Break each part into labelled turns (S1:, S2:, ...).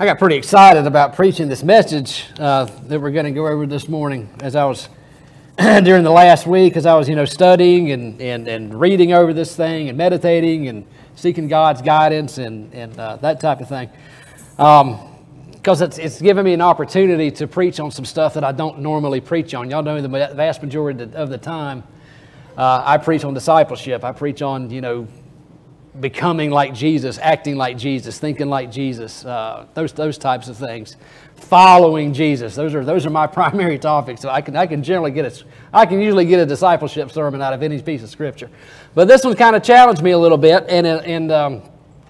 S1: I got pretty excited about preaching this message uh, that we're going to go over this morning as I was during the last week as I was, you know, studying and, and, and reading over this thing and meditating and seeking God's guidance and, and uh, that type of thing. Because um, it's, it's given me an opportunity to preach on some stuff that I don't normally preach on. Y'all know the vast majority of the time uh, I preach on discipleship. I preach on, you know, becoming like Jesus, acting like Jesus, thinking like Jesus, uh, those, those types of things. Following Jesus. Those are, those are my primary topics. So I can, I can generally get a, I can usually get a discipleship sermon out of any piece of scripture. But this one kind of challenged me a little bit, and, and, um,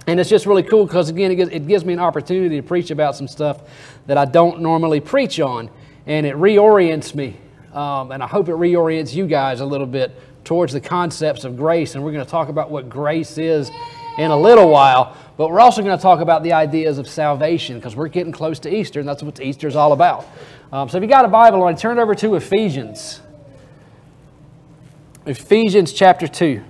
S1: and it's just really cool because, again, it gives, it gives me an opportunity to preach about some stuff that I don't normally preach on, and it reorients me. Um, and I hope it reorients you guys a little bit towards the concepts of grace, and we're going to talk about what grace is in a little while. But we're also going to talk about the ideas of salvation because we're getting close to Easter, and that's what Easter is all about. Um, so if you got a Bible, I turn over to Ephesians. Ephesians chapter 2.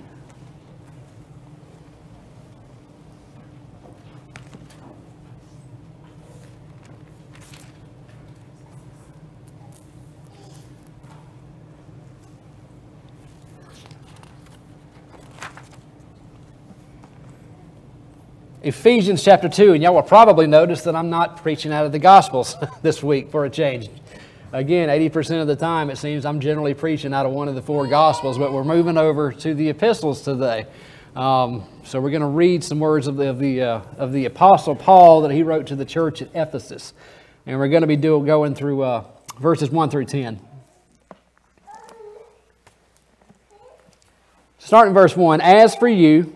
S1: Ephesians chapter 2, and y'all will probably notice that I'm not preaching out of the Gospels this week for a change. Again, 80% of the time it seems I'm generally preaching out of one of the four Gospels, but we're moving over to the epistles today. Um, so we're going to read some words of the, of, the, uh, of the Apostle Paul that he wrote to the church at Ephesus. And we're going to be do, going through uh, verses 1 through 10. Starting verse 1 As for you,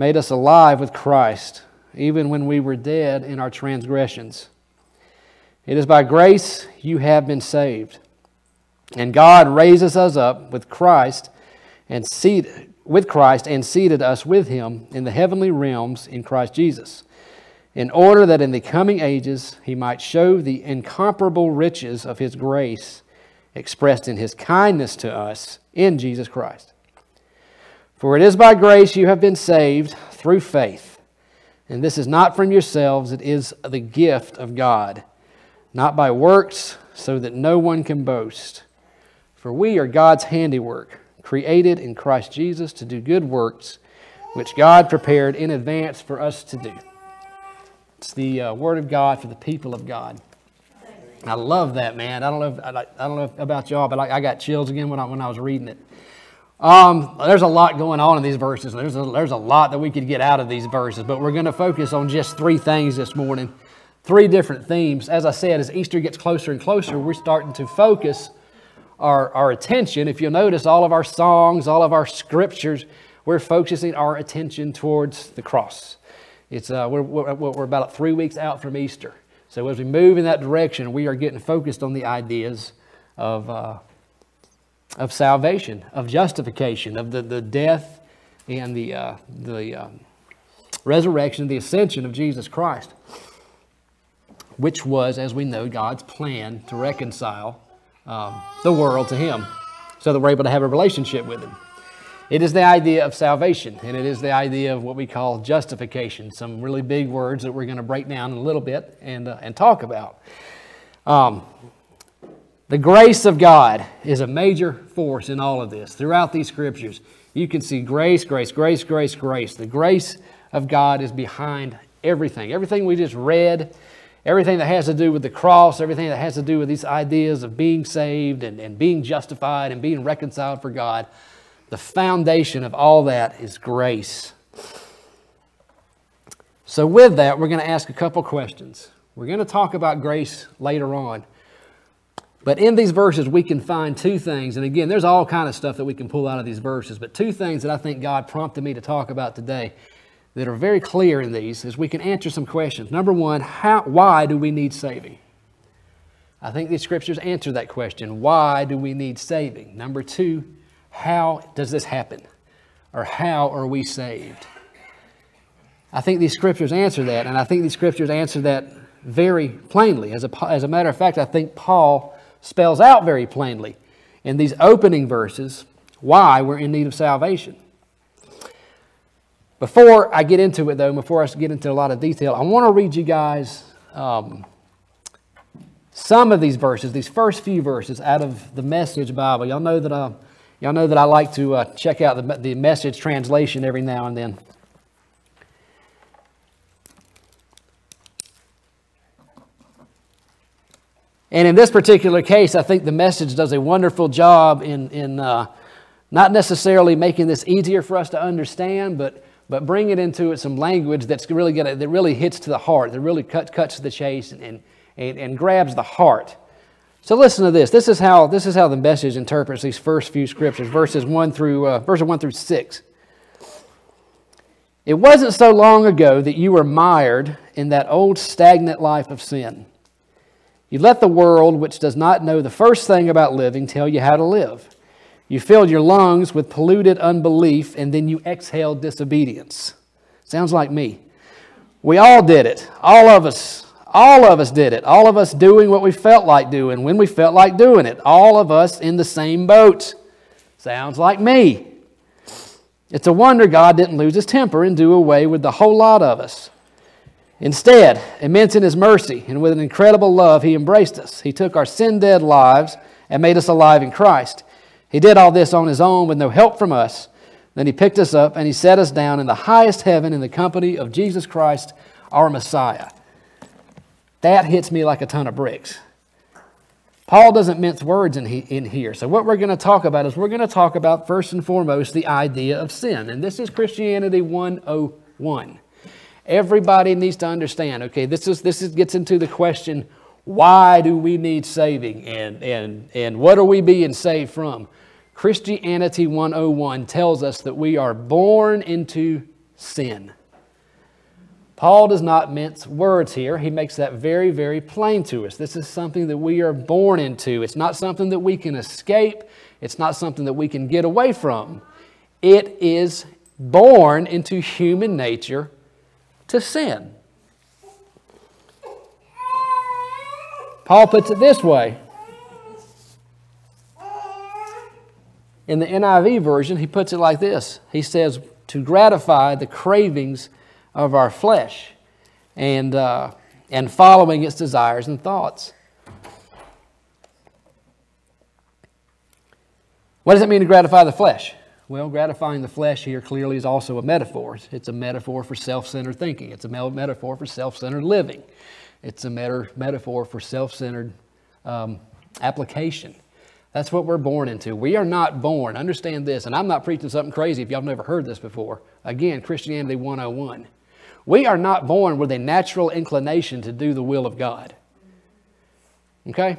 S1: made us alive with Christ, even when we were dead in our transgressions. It is by grace you have been saved. And God raises us up with Christ and seated, with Christ and seated us with him in the heavenly realms in Christ Jesus, in order that in the coming ages he might show the incomparable riches of his grace expressed in his kindness to us in Jesus Christ. For it is by grace you have been saved through faith. And this is not from yourselves, it is the gift of God, not by works, so that no one can boast. For we are God's handiwork, created in Christ Jesus to do good works, which God prepared in advance for us to do. It's the uh, Word of God for the people of God. I love that, man. I don't know, if, I, I don't know about y'all, but I, I got chills again when I, when I was reading it. Um, there's a lot going on in these verses. There's a, there's a lot that we could get out of these verses, but we're going to focus on just three things this morning, three different themes. As I said, as Easter gets closer and closer, we're starting to focus our, our attention. If you'll notice, all of our songs, all of our scriptures, we're focusing our attention towards the cross. It's, uh, we're, we're, we're about three weeks out from Easter. So as we move in that direction, we are getting focused on the ideas of, uh, of salvation, of justification, of the, the death and the, uh, the um, resurrection, the ascension of Jesus Christ, which was, as we know, God's plan to reconcile um, the world to Him so that we're able to have a relationship with Him. It is the idea of salvation, and it is the idea of what we call justification. Some really big words that we're going to break down in a little bit and, uh, and talk about. Um, the grace of God is a major force in all of this. Throughout these scriptures, you can see grace, grace, grace, grace, grace. The grace of God is behind everything. Everything we just read, everything that has to do with the cross, everything that has to do with these ideas of being saved and, and being justified and being reconciled for God, the foundation of all that is grace. So, with that, we're going to ask a couple questions. We're going to talk about grace later on. But in these verses, we can find two things. And again, there's all kind of stuff that we can pull out of these verses, but two things that I think God prompted me to talk about today that are very clear in these is we can answer some questions. Number one, how, why do we need saving? I think these scriptures answer that question. Why do we need saving? Number two, how does this happen? Or how are we saved? I think these scriptures answer that, and I think these scriptures answer that very plainly. As a, as a matter of fact, I think Paul spells out very plainly in these opening verses why we're in need of salvation. Before I get into it, though, before I get into a lot of detail, I want to read you guys um, some of these verses, these first few verses out of the Message Bible. Y'all know that I, y'all know that I like to uh, check out the, the Message translation every now and then. And in this particular case, I think the message does a wonderful job in, in uh, not necessarily making this easier for us to understand, but, but bringing into it some language that's really gonna, that really hits to the heart, that really cut, cuts to the chase and, and, and grabs the heart. So listen to this. This is how, this is how the message interprets these first few scriptures, verses 1 through, uh, verses 1 through 6. It wasn't so long ago that you were mired in that old stagnant life of sin. You let the world, which does not know the first thing about living, tell you how to live. You filled your lungs with polluted unbelief, and then you exhaled disobedience. Sounds like me. We all did it. All of us. All of us did it. All of us doing what we felt like doing when we felt like doing it. All of us in the same boat. Sounds like me. It's a wonder God didn't lose his temper and do away with the whole lot of us. Instead, immense in his mercy and with an incredible love, he embraced us. He took our sin dead lives and made us alive in Christ. He did all this on his own with no help from us. Then he picked us up and he set us down in the highest heaven in the company of Jesus Christ, our Messiah. That hits me like a ton of bricks. Paul doesn't mince words in, he, in here. So, what we're going to talk about is we're going to talk about, first and foremost, the idea of sin. And this is Christianity 101. Everybody needs to understand, okay, this, is, this is, gets into the question why do we need saving and, and, and what are we being saved from? Christianity 101 tells us that we are born into sin. Paul does not mince words here. He makes that very, very plain to us. This is something that we are born into. It's not something that we can escape, it's not something that we can get away from. It is born into human nature to sin. Paul puts it this way. In the NIV version, he puts it like this He says, to gratify the cravings of our flesh and, uh, and following its desires and thoughts. What does it mean to gratify the flesh? Well, gratifying the flesh here clearly is also a metaphor. It's a metaphor for self centered thinking, it's a metaphor for self centered living, it's a metaphor for self centered um, application. That's what we're born into. We are not born, understand this, and I'm not preaching something crazy if y'all never heard this before. Again, Christianity 101. We are not born with a natural inclination to do the will of God. Okay?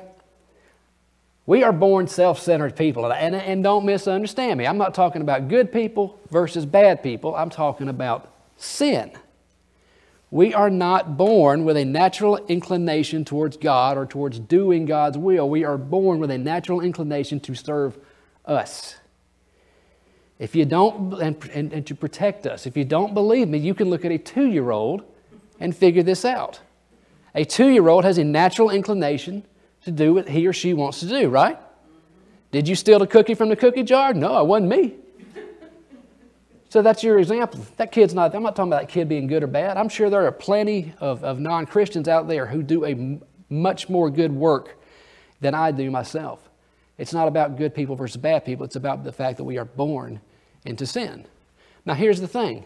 S1: We are born self centered people. And, and don't misunderstand me. I'm not talking about good people versus bad people, I'm talking about sin. We are not born with a natural inclination towards God or towards doing God's will. We are born with a natural inclination to serve us. If you don't, and, and, and to protect us, if you don't believe me, you can look at a two year old and figure this out. A two year old has a natural inclination to do what he or she wants to do, right? Did you steal the cookie from the cookie jar? No, it wasn't me. So that's your example. That kid's not, I'm not talking about that kid being good or bad. I'm sure there are plenty of, of non Christians out there who do a m- much more good work than I do myself. It's not about good people versus bad people, it's about the fact that we are born into sin. Now, here's the thing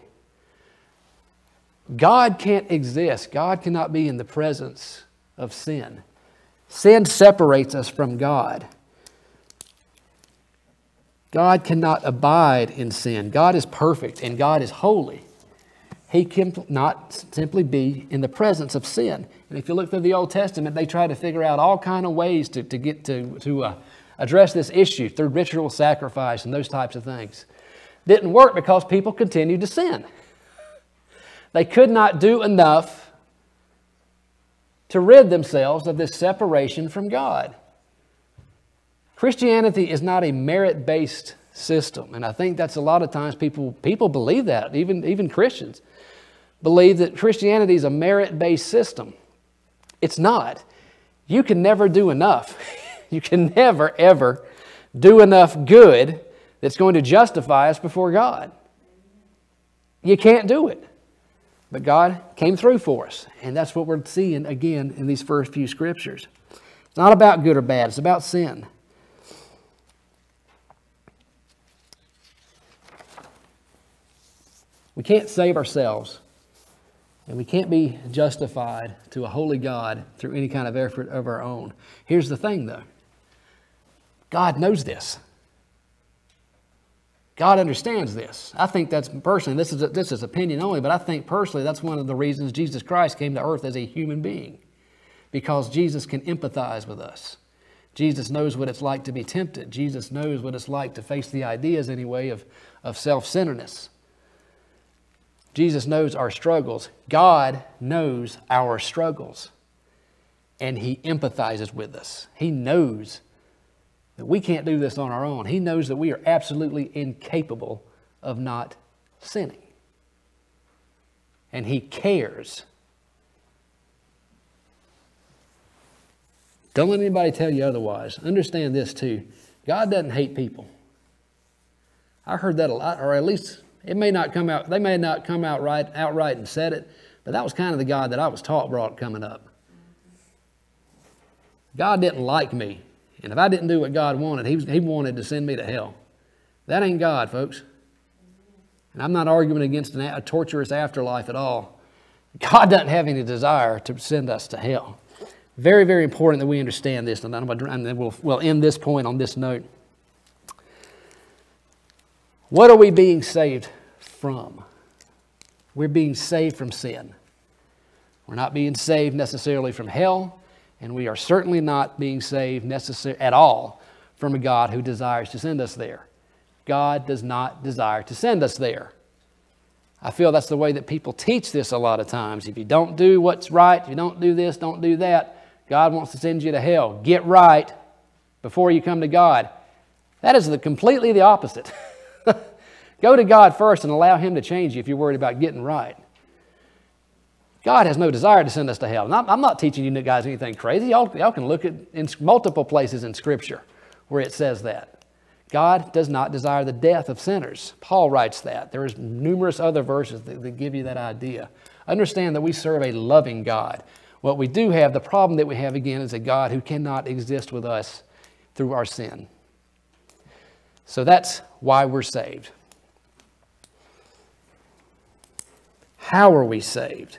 S1: God can't exist, God cannot be in the presence of sin. Sin separates us from God. God cannot abide in sin. God is perfect and God is holy. He cannot simply be in the presence of sin. And if you look through the Old Testament, they try to figure out all kind of ways to, to get to, to uh, address this issue through ritual sacrifice and those types of things. Didn't work because people continued to sin. They could not do enough to rid themselves of this separation from God. Christianity is not a merit based system. And I think that's a lot of times people, people believe that, even, even Christians believe that Christianity is a merit based system. It's not. You can never do enough. you can never, ever do enough good that's going to justify us before God. You can't do it. But God came through for us. And that's what we're seeing again in these first few scriptures. It's not about good or bad, it's about sin. We can't save ourselves. And we can't be justified to a holy God through any kind of effort of our own. Here's the thing, though God knows this. God understands this. I think that's personally, this is, a, this is opinion only, but I think personally that's one of the reasons Jesus Christ came to earth as a human being. Because Jesus can empathize with us. Jesus knows what it's like to be tempted. Jesus knows what it's like to face the ideas, anyway, of, of self centeredness. Jesus knows our struggles. God knows our struggles. And He empathizes with us. He knows that we can't do this on our own. He knows that we are absolutely incapable of not sinning. And He cares. Don't let anybody tell you otherwise. Understand this too God doesn't hate people. I heard that a lot, or at least it may not come out, they may not come out right, outright and said it, but that was kind of the God that I was taught brought coming up. God didn't like me. And if I didn't do what God wanted, he, was, he wanted to send me to hell. That ain't God, folks. And I'm not arguing against an, a torturous afterlife at all. God doesn't have any desire to send us to hell. Very, very important that we understand this. And then we'll, we'll end this point on this note. What are we being saved from? We're being saved from sin. We're not being saved necessarily from hell, and we are certainly not being saved at all from a God who desires to send us there. God does not desire to send us there. I feel that's the way that people teach this a lot of times. If you don't do what's right, if you don't do this, don't do that, God wants to send you to hell. Get right before you come to God. That is the, completely the opposite. Go to God first and allow Him to change you if you're worried about getting right. God has no desire to send us to hell. I'm not teaching you guys anything crazy. Y'all, y'all can look at in multiple places in Scripture where it says that. God does not desire the death of sinners. Paul writes that. There's numerous other verses that, that give you that idea. Understand that we serve a loving God. What we do have, the problem that we have again, is a God who cannot exist with us through our sin. So that's why we're saved. How are we saved?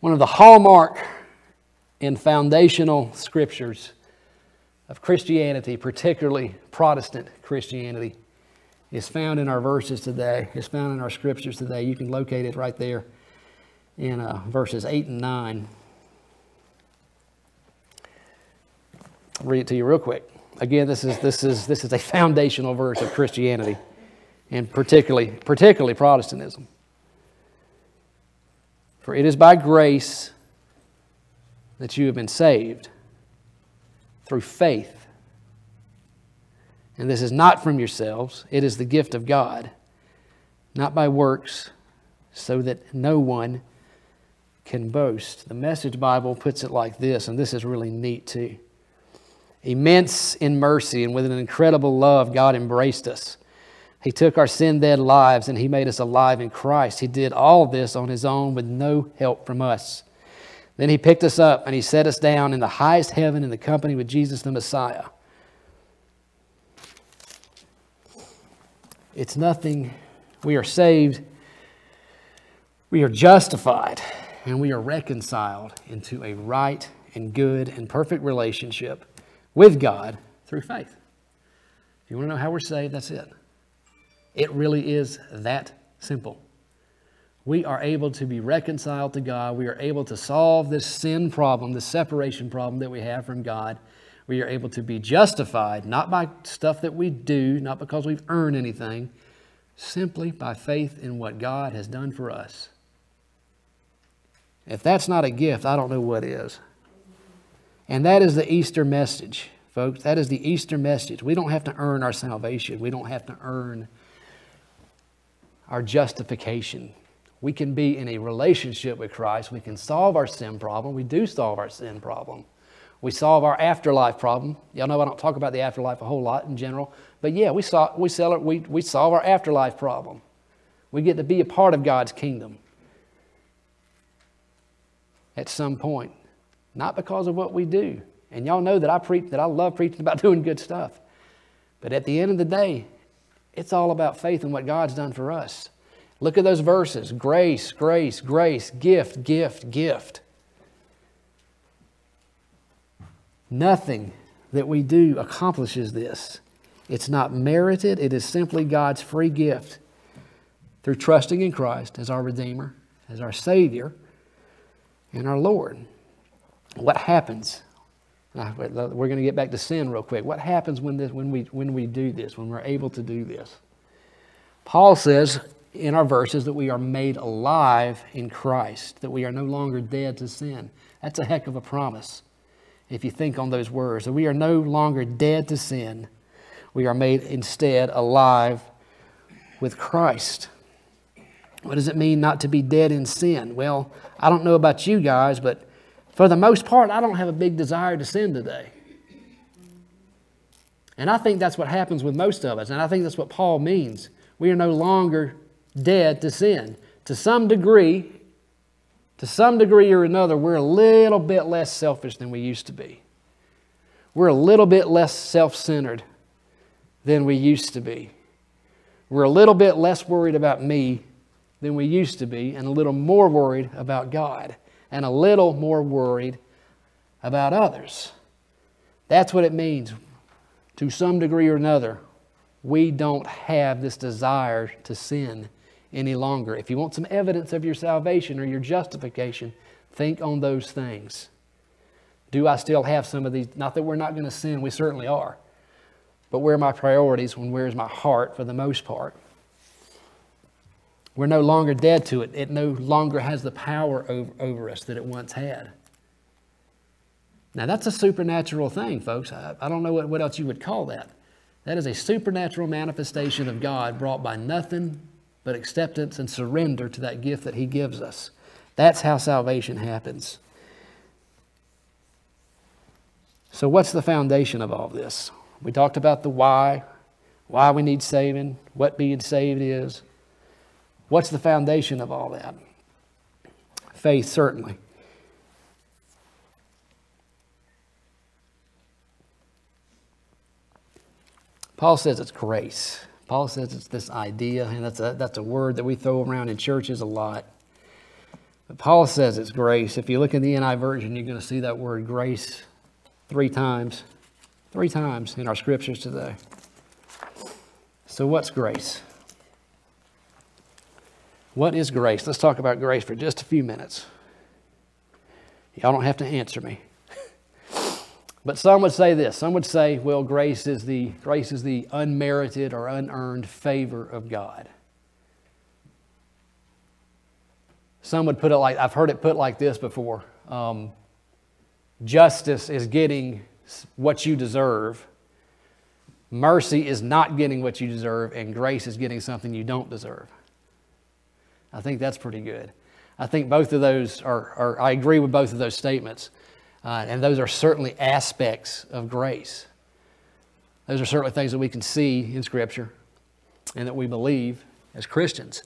S1: One of the hallmark and foundational scriptures of Christianity, particularly Protestant Christianity, is found in our verses today. It's found in our scriptures today. You can locate it right there in uh, verses 8 and 9. I'll read it to you real quick. Again, this is, this is, this is a foundational verse of Christianity, and particularly, particularly Protestantism. For it is by grace that you have been saved through faith. And this is not from yourselves, it is the gift of God, not by works, so that no one can boast. The Message Bible puts it like this, and this is really neat too immense in mercy and with an incredible love, God embraced us. He took our sin dead lives and He made us alive in Christ. He did all this on His own with no help from us. Then He picked us up and He set us down in the highest heaven in the company with Jesus the Messiah. It's nothing. We are saved, we are justified, and we are reconciled into a right and good and perfect relationship with God through faith. If you want to know how we're saved, that's it. It really is that simple. We are able to be reconciled to God. We are able to solve this sin problem, this separation problem that we have from God. We are able to be justified, not by stuff that we do, not because we've earned anything, simply by faith in what God has done for us. If that's not a gift, I don't know what is. And that is the Easter message, folks. That is the Easter message. We don't have to earn our salvation, we don't have to earn our justification. We can be in a relationship with Christ. We can solve our sin problem. We do solve our sin problem. We solve our afterlife problem. Y'all know I don't talk about the afterlife a whole lot in general, but yeah, we, solve, we, sell it, we, we solve our afterlife problem. We get to be a part of God's kingdom at some point, not because of what we do. And y'all know that I preach that I love preaching about doing good stuff. But at the end of the day, it's all about faith in what God's done for us. Look at those verses grace, grace, grace, gift, gift, gift. Nothing that we do accomplishes this. It's not merited, it is simply God's free gift through trusting in Christ as our Redeemer, as our Savior, and our Lord. What happens? Ah, we're going to get back to sin real quick. What happens when, this, when, we, when we do this, when we're able to do this? Paul says in our verses that we are made alive in Christ, that we are no longer dead to sin. That's a heck of a promise if you think on those words, that we are no longer dead to sin. We are made instead alive with Christ. What does it mean not to be dead in sin? Well, I don't know about you guys, but for the most part, I don't have a big desire to sin today. And I think that's what happens with most of us. And I think that's what Paul means. We are no longer dead to sin. To some degree, to some degree or another, we're a little bit less selfish than we used to be. We're a little bit less self centered than we used to be. We're a little bit less worried about me than we used to be, and a little more worried about God, and a little more worried about others. That's what it means. To some degree or another, we don't have this desire to sin any longer. If you want some evidence of your salvation or your justification, think on those things. Do I still have some of these? Not that we're not going to sin, we certainly are. But where are my priorities and where is my heart for the most part? We're no longer dead to it. It no longer has the power over, over us that it once had. Now, that's a supernatural thing, folks. I, I don't know what, what else you would call that. That is a supernatural manifestation of God brought by nothing but acceptance and surrender to that gift that He gives us. That's how salvation happens. So, what's the foundation of all this? We talked about the why, why we need saving, what being saved is. What's the foundation of all that? Faith, certainly. Paul says it's grace. Paul says it's this idea, and that's a, that's a word that we throw around in churches a lot. But Paul says it's grace. If you look in the NI version, you're going to see that word grace three times. Three times in our scriptures today. So, what's grace? What is grace? Let's talk about grace for just a few minutes. Y'all don't have to answer me. But some would say this. Some would say, well, grace is the, grace is the unmerited or unearned favor of God. Some would put it like, I've heard it put like this before um, justice is getting what you deserve, mercy is not getting what you deserve, and grace is getting something you don't deserve. I think that's pretty good. I think both of those are, are I agree with both of those statements. Uh, and those are certainly aspects of grace. Those are certainly things that we can see in Scripture and that we believe as Christians.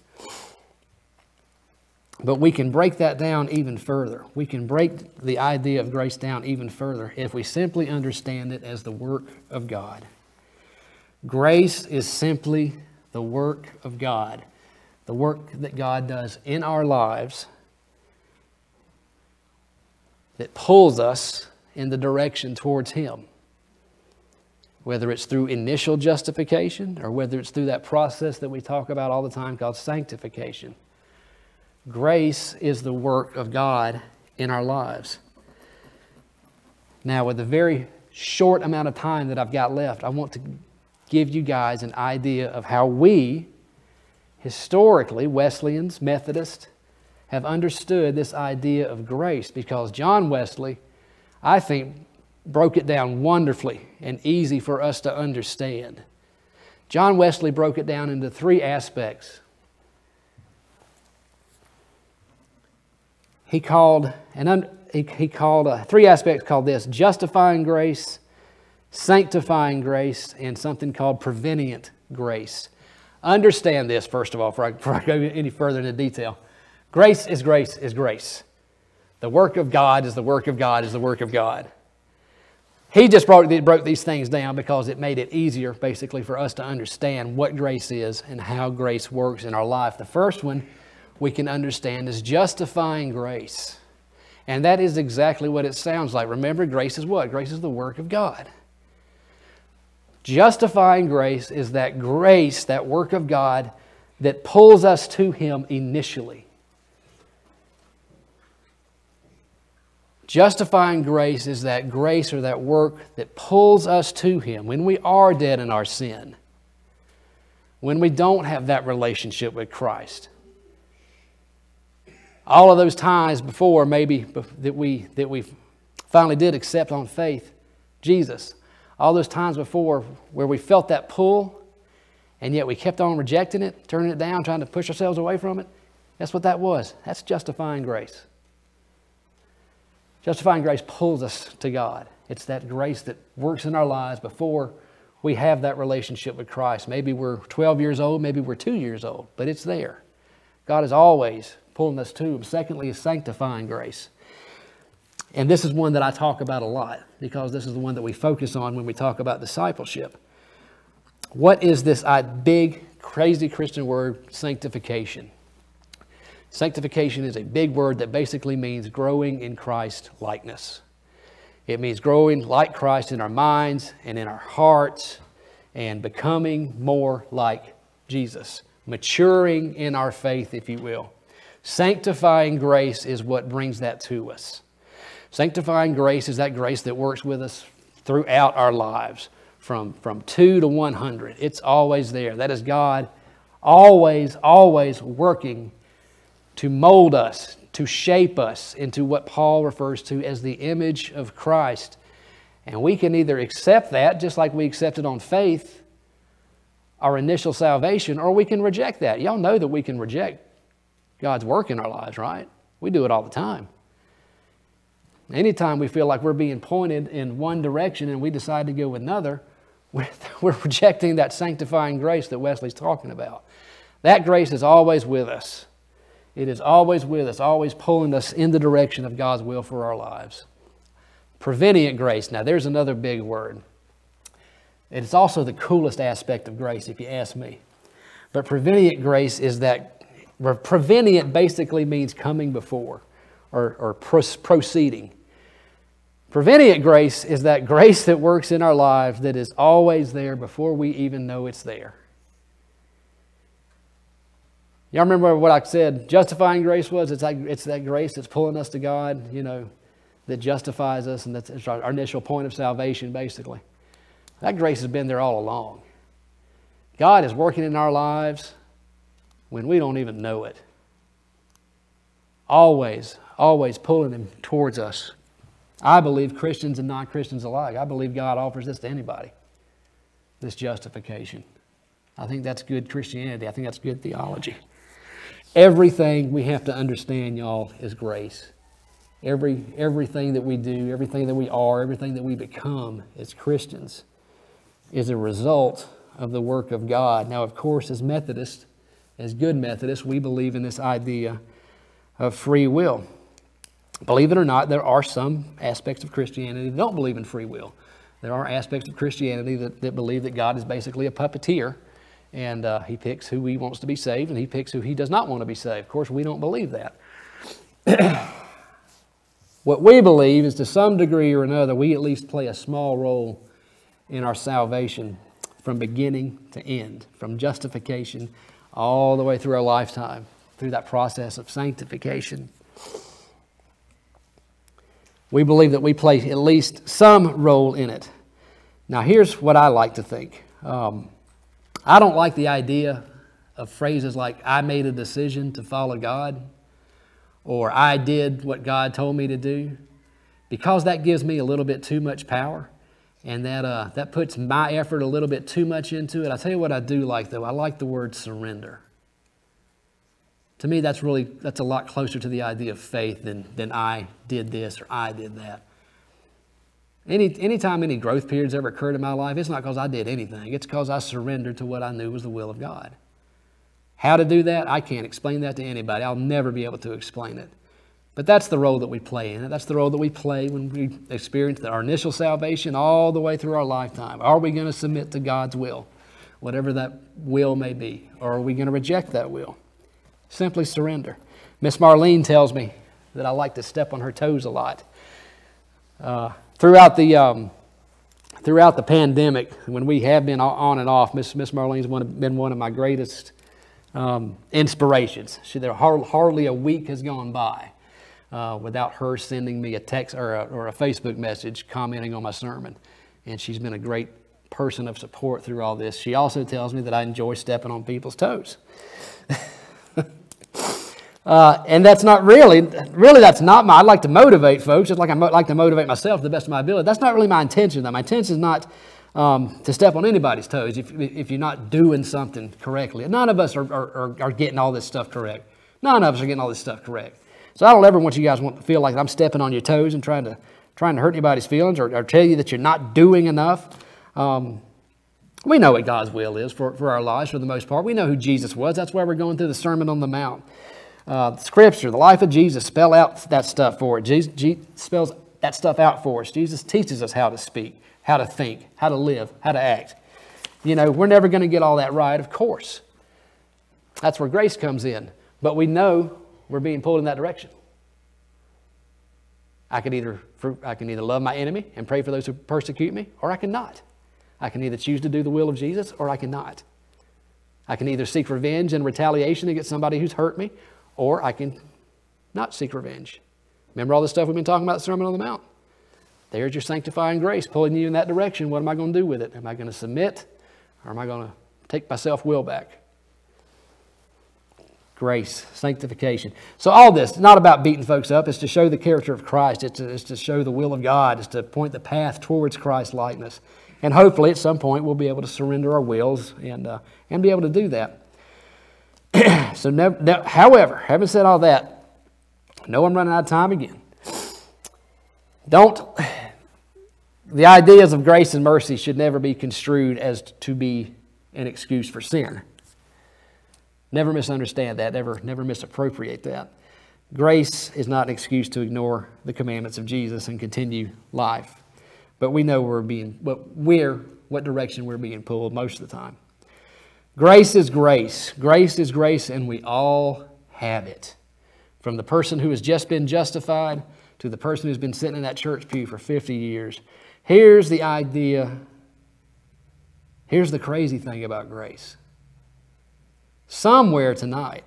S1: But we can break that down even further. We can break the idea of grace down even further if we simply understand it as the work of God. Grace is simply the work of God, the work that God does in our lives that pulls us in the direction towards Him. Whether it's through initial justification or whether it's through that process that we talk about all the time called sanctification. Grace is the work of God in our lives. Now, with the very short amount of time that I've got left, I want to give you guys an idea of how we, historically, Wesleyans, Methodists, have understood this idea of grace because John Wesley, I think, broke it down wonderfully and easy for us to understand. John Wesley broke it down into three aspects. He called, and un, he, he called three aspects called this justifying grace, sanctifying grace, and something called prevenient grace. Understand this, first of all, before I, before I go any further into detail. Grace is grace is grace. The work of God is the work of God is the work of God. He just broke, broke these things down because it made it easier, basically, for us to understand what grace is and how grace works in our life. The first one we can understand is justifying grace. And that is exactly what it sounds like. Remember, grace is what? Grace is the work of God. Justifying grace is that grace, that work of God, that pulls us to Him initially. Justifying grace is that grace or that work that pulls us to Him when we are dead in our sin, when we don't have that relationship with Christ. All of those times before, maybe that we, that we finally did accept on faith Jesus, all those times before where we felt that pull and yet we kept on rejecting it, turning it down, trying to push ourselves away from it, that's what that was. That's justifying grace. Justifying grace pulls us to God. It's that grace that works in our lives before we have that relationship with Christ. Maybe we're 12 years old, maybe we're two years old, but it's there. God is always pulling us to Him. Secondly, is sanctifying grace. And this is one that I talk about a lot because this is the one that we focus on when we talk about discipleship. What is this big, crazy Christian word, sanctification? Sanctification is a big word that basically means growing in Christ likeness. It means growing like Christ in our minds and in our hearts and becoming more like Jesus, maturing in our faith, if you will. Sanctifying grace is what brings that to us. Sanctifying grace is that grace that works with us throughout our lives from, from 2 to 100. It's always there. That is God always, always working to mold us, to shape us into what Paul refers to as the image of Christ. And we can either accept that, just like we accepted on faith, our initial salvation, or we can reject that. Y'all know that we can reject God's work in our lives, right? We do it all the time. Anytime we feel like we're being pointed in one direction and we decide to go another, we're, rejecting that sanctifying grace that Wesley's talking about. That grace is always with us. It is always with us, always pulling us in the direction of God's will for our lives. Prevenient grace. Now, there's another big word. It's also the coolest aspect of grace, if you ask me. But prevenient grace is that, prevenient basically means coming before or, or proceeding. Prevenient grace is that grace that works in our lives that is always there before we even know it's there. Y'all remember what I said justifying grace was? It's, it's that grace that's pulling us to God, you know, that justifies us, and that's our initial point of salvation, basically. That grace has been there all along. God is working in our lives when we don't even know it. Always, always pulling Him towards us. I believe Christians and non Christians alike, I believe God offers this to anybody this justification. I think that's good Christianity. I think that's good theology. Everything we have to understand, y'all, is grace. Every, everything that we do, everything that we are, everything that we become as Christians is a result of the work of God. Now, of course, as Methodists, as good Methodists, we believe in this idea of free will. Believe it or not, there are some aspects of Christianity that don't believe in free will. There are aspects of Christianity that, that believe that God is basically a puppeteer and uh, he picks who he wants to be saved and he picks who he does not want to be saved. Of course, we don't believe that. what we believe is to some degree or another, we at least play a small role in our salvation from beginning to end, from justification all the way through our lifetime, through that process of sanctification. We believe that we play at least some role in it. Now, here's what I like to think um, I don't like the idea of phrases like, I made a decision to follow God, or I did what God told me to do, because that gives me a little bit too much power. And that, uh, that puts my effort a little bit too much into it. I tell you what I do like though. I like the word surrender. To me, that's really that's a lot closer to the idea of faith than, than I did this or I did that. Any anytime any growth periods ever occurred in my life, it's not because I did anything. It's because I surrendered to what I knew was the will of God. How to do that, I can't explain that to anybody. I'll never be able to explain it. But that's the role that we play in it. That's the role that we play when we experience our initial salvation all the way through our lifetime. Are we going to submit to God's will, whatever that will may be? Or are we going to reject that will? Simply surrender. Miss Marlene tells me that I like to step on her toes a lot. Uh, throughout the um, throughout the pandemic, when we have been on and off, Miss Miss Marlene's one, been one of my greatest um, inspirations. She, there hardly a week has gone by uh, without her sending me a text or a, or a Facebook message commenting on my sermon. And she's been a great person of support through all this. She also tells me that I enjoy stepping on people's toes. uh, and that's not really, really, that's not my, I'd like to motivate folks, just like I mo- like to motivate myself to the best of my ability. That's not really my intention, though. My intention is not um, to step on anybody's toes if, if you're not doing something correctly. None of us are, are, are getting all this stuff correct. None of us are getting all this stuff correct. So I don't ever want you guys to feel like I'm stepping on your toes and trying to, trying to hurt anybody's feelings or, or tell you that you're not doing enough. Um, we know what God's will is for, for our lives for the most part. We know who Jesus was. That's why we're going through the Sermon on the Mount. Uh, scripture, the life of Jesus, spell out that stuff for it. Jesus, Jesus spells that stuff out for us. Jesus teaches us how to speak how to think, how to live, how to act. You know, we're never going to get all that right, of course. That's where grace comes in. But we know we're being pulled in that direction. I can either I can either love my enemy and pray for those who persecute me, or I cannot. I can either choose to do the will of Jesus or I cannot. I can either seek revenge and retaliation against somebody who's hurt me, or I can not seek revenge. Remember all the stuff we've been talking about the Sermon on the Mount? There's your sanctifying grace pulling you in that direction. What am I going to do with it? Am I going to submit or am I going to take my self will back? Grace, sanctification. So, all this, is not about beating folks up, it's to show the character of Christ, it's to, it's to show the will of God, it's to point the path towards Christ likeness. And hopefully, at some point, we'll be able to surrender our wills and, uh, and be able to do that. so, never, however, having said all that, know I'm running out of time again. Don't, the ideas of grace and mercy should never be construed as to be an excuse for sin. Never misunderstand that, never, never misappropriate that. Grace is not an excuse to ignore the commandments of Jesus and continue life. But we know we're being, what, where, what direction we're being pulled most of the time. Grace is grace. Grace is grace, and we all have it. From the person who has just been justified to the person who's been sitting in that church pew for 50 years. Here's the idea. Here's the crazy thing about grace. Somewhere tonight,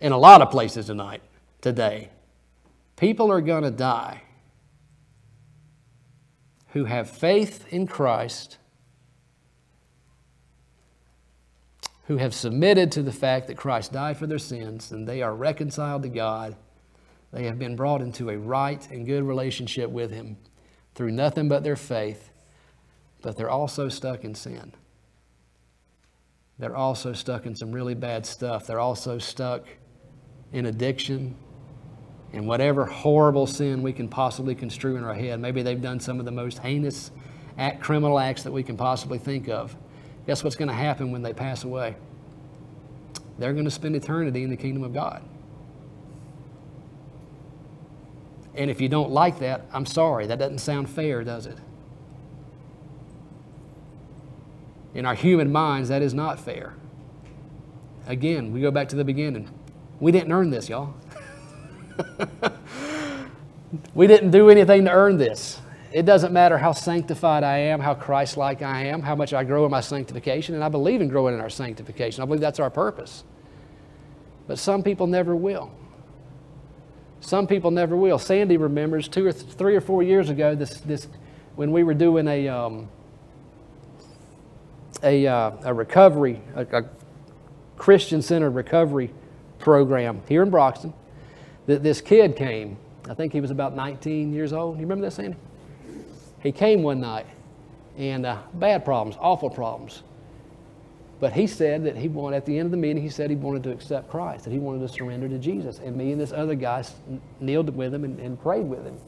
S1: in a lot of places tonight, today, people are going to die who have faith in Christ who have submitted to the fact that Christ died for their sins and they are reconciled to God. They have been brought into a right and good relationship with Him through nothing but their faith, but they're also stuck in sin. They're also stuck in some really bad stuff. They're also stuck in addiction and whatever horrible sin we can possibly construe in our head. Maybe they've done some of the most heinous act, criminal acts that we can possibly think of. Guess what's going to happen when they pass away? They're going to spend eternity in the kingdom of God. And if you don't like that, I'm sorry. That doesn't sound fair, does it? In our human minds, that is not fair. Again, we go back to the beginning. We didn't earn this, y'all. we didn't do anything to earn this. It doesn't matter how sanctified I am, how Christ like I am, how much I grow in my sanctification, and I believe in growing in our sanctification. I believe that's our purpose. But some people never will. Some people never will. Sandy remembers two or th- three or four years ago, this, this, when we were doing a, um, a, uh, a recovery, a, a Christian centered recovery program here in Broxton, that this kid came. I think he was about 19 years old. You remember that, Sandy? He came one night and uh, bad problems, awful problems. But he said that he wanted, at the end of the meeting, he said he wanted to accept Christ, that he wanted to surrender to Jesus. And me and this other guy kneeled with him and, and prayed with him.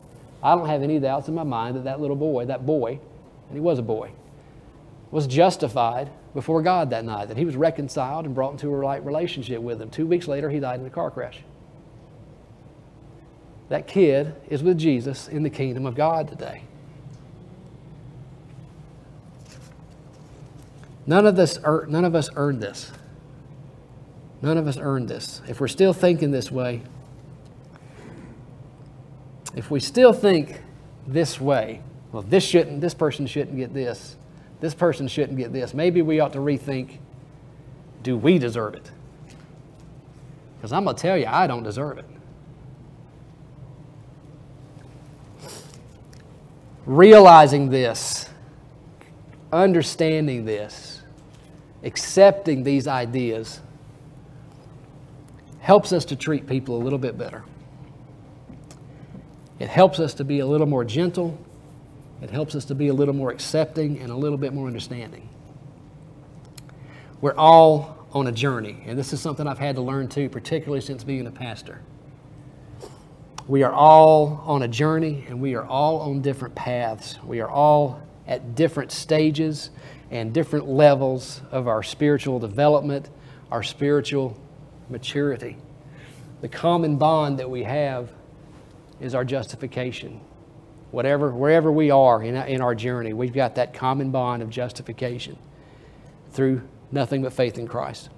S1: I don't have any doubts in my mind that that little boy, that boy, and he was a boy, was justified before God that night, that he was reconciled and brought into a right relationship with him. Two weeks later, he died in a car crash. That kid is with Jesus in the kingdom of God today. None of, this, none of us earned this. None of us earned this. If we're still thinking this way, if we still think this way, well, this shouldn't, this person shouldn't get this, this person shouldn't get this, maybe we ought to rethink do we deserve it? Because I'm going to tell you, I don't deserve it. Realizing this, understanding this, accepting these ideas helps us to treat people a little bit better. It helps us to be a little more gentle. It helps us to be a little more accepting and a little bit more understanding. We're all on a journey, and this is something I've had to learn too, particularly since being a pastor. We are all on a journey and we are all on different paths. We are all at different stages and different levels of our spiritual development, our spiritual maturity. The common bond that we have is our justification. Whatever, wherever we are in, in our journey, we've got that common bond of justification through nothing but faith in Christ.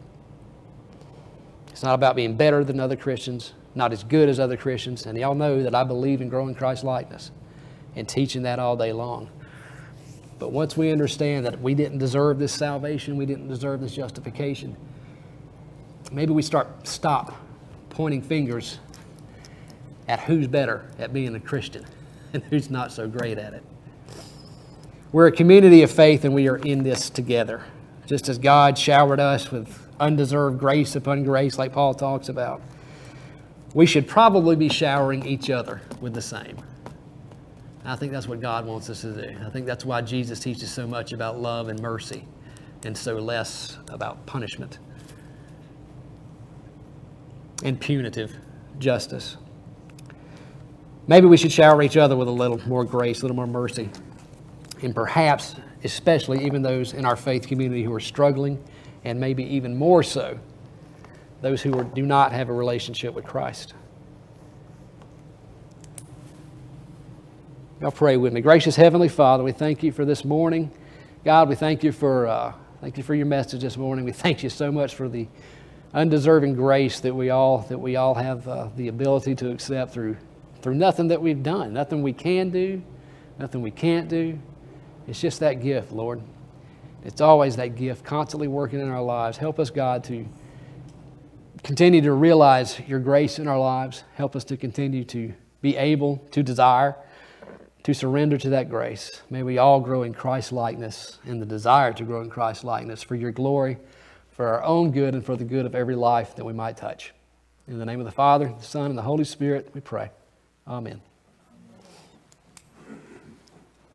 S1: It's not about being better than other Christians, not as good as other Christians. And y'all know that I believe in growing Christ likeness and teaching that all day long. But once we understand that we didn't deserve this salvation, we didn't deserve this justification, maybe we start stop pointing fingers at who's better at being a Christian and who's not so great at it. We're a community of faith and we are in this together. Just as God showered us with undeserved grace upon grace, like Paul talks about, we should probably be showering each other with the same. I think that's what God wants us to do. I think that's why Jesus teaches so much about love and mercy and so less about punishment and punitive justice. Maybe we should shower each other with a little more grace, a little more mercy, and perhaps, especially even those in our faith community who are struggling, and maybe even more so, those who are, do not have a relationship with Christ. Y'all pray with me. Gracious Heavenly Father, we thank you for this morning. God, we thank you for uh, thank you for your message this morning. We thank you so much for the undeserving grace that we all that we all have uh, the ability to accept through through nothing that we've done, nothing we can do, nothing we can't do. It's just that gift, Lord. It's always that gift, constantly working in our lives. Help us, God, to continue to realize your grace in our lives. Help us to continue to be able to desire to surrender to that grace. May we all grow in Christ likeness and the desire to grow in Christ likeness for your glory, for our own good, and for the good of every life that we might touch. In the name of the Father, the Son, and the Holy Spirit, we pray. Amen.